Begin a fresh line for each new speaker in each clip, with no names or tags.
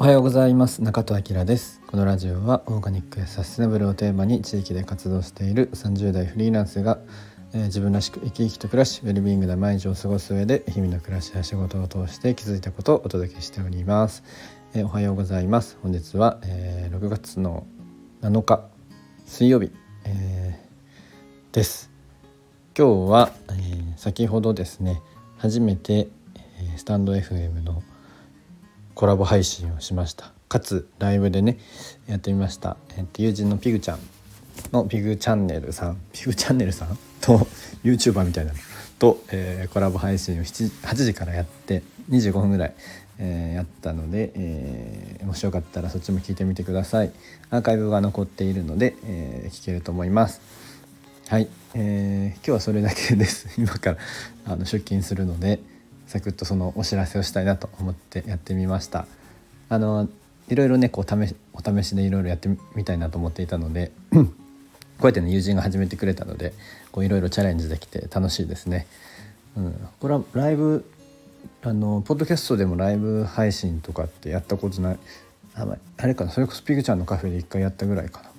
おはようございます。中戸明です。このラジオはオーガニックやサステナブルをテーマに地域で活動している30代フリーランスが、えー、自分らしく生き生きと暮らしウェルビーイングな毎日を過ごす上で日々の暮らしや仕事を通して気づいたことをお届けしております、えー、おはようございます。本日は、えー、6月の7日水曜日、えー、です。今日は、えー、先ほどですね初めて、えー、スタンド FM のコラボ配信をしました。かつライブでねやってみました、えっと、友人のピグちゃんのピグチャンネルさん。ピグチャンネルさん？と YouTuber みたいな。のと、えー、コラボ配信を8時からやって25分ぐらい、えー、やったので、えー、もしよかったらそっちも聞いてみてください。アーカイブが残っているので、え、聞けると思います。はい、えー、今日はそれだけです。今からあの出勤するので。サクッとそのお知らせをしたいなと思ってやってみました。あのいろいろねこう試お試しでいろいろやってみたいなと思っていたのでこうやってね友人が始めてくれたのでいろいろチャレンジできて楽しいですね、うん、これはライブあのポッドキャストでもライブ配信とかってやったことない。ああれかな。それこそピグちゃんのカフェで一回やったぐらいかな。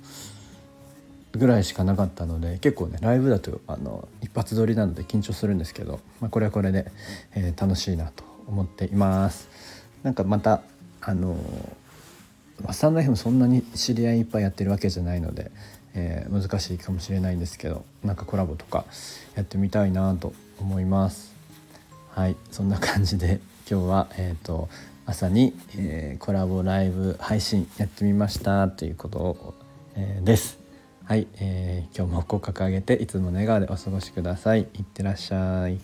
ぐらいしかなかったので結構ねライブだとあの一発撮りなので緊張するんですけど、まあ、これはこれで、えー、楽しいなと思っています。なんかまたあのスタンド FM そんなに知り合いいっぱいやってるわけじゃないので、えー、難しいかもしれないんですけどなんかコラボとかやってみたいなと思います。はいそんな感じで今日は、えーと、朝に、えー、コラボライブ配信やってみましたということを、えー、です。はい、えー、今日も口角上げていつも笑顔でお過ごしください。いってらっしゃい。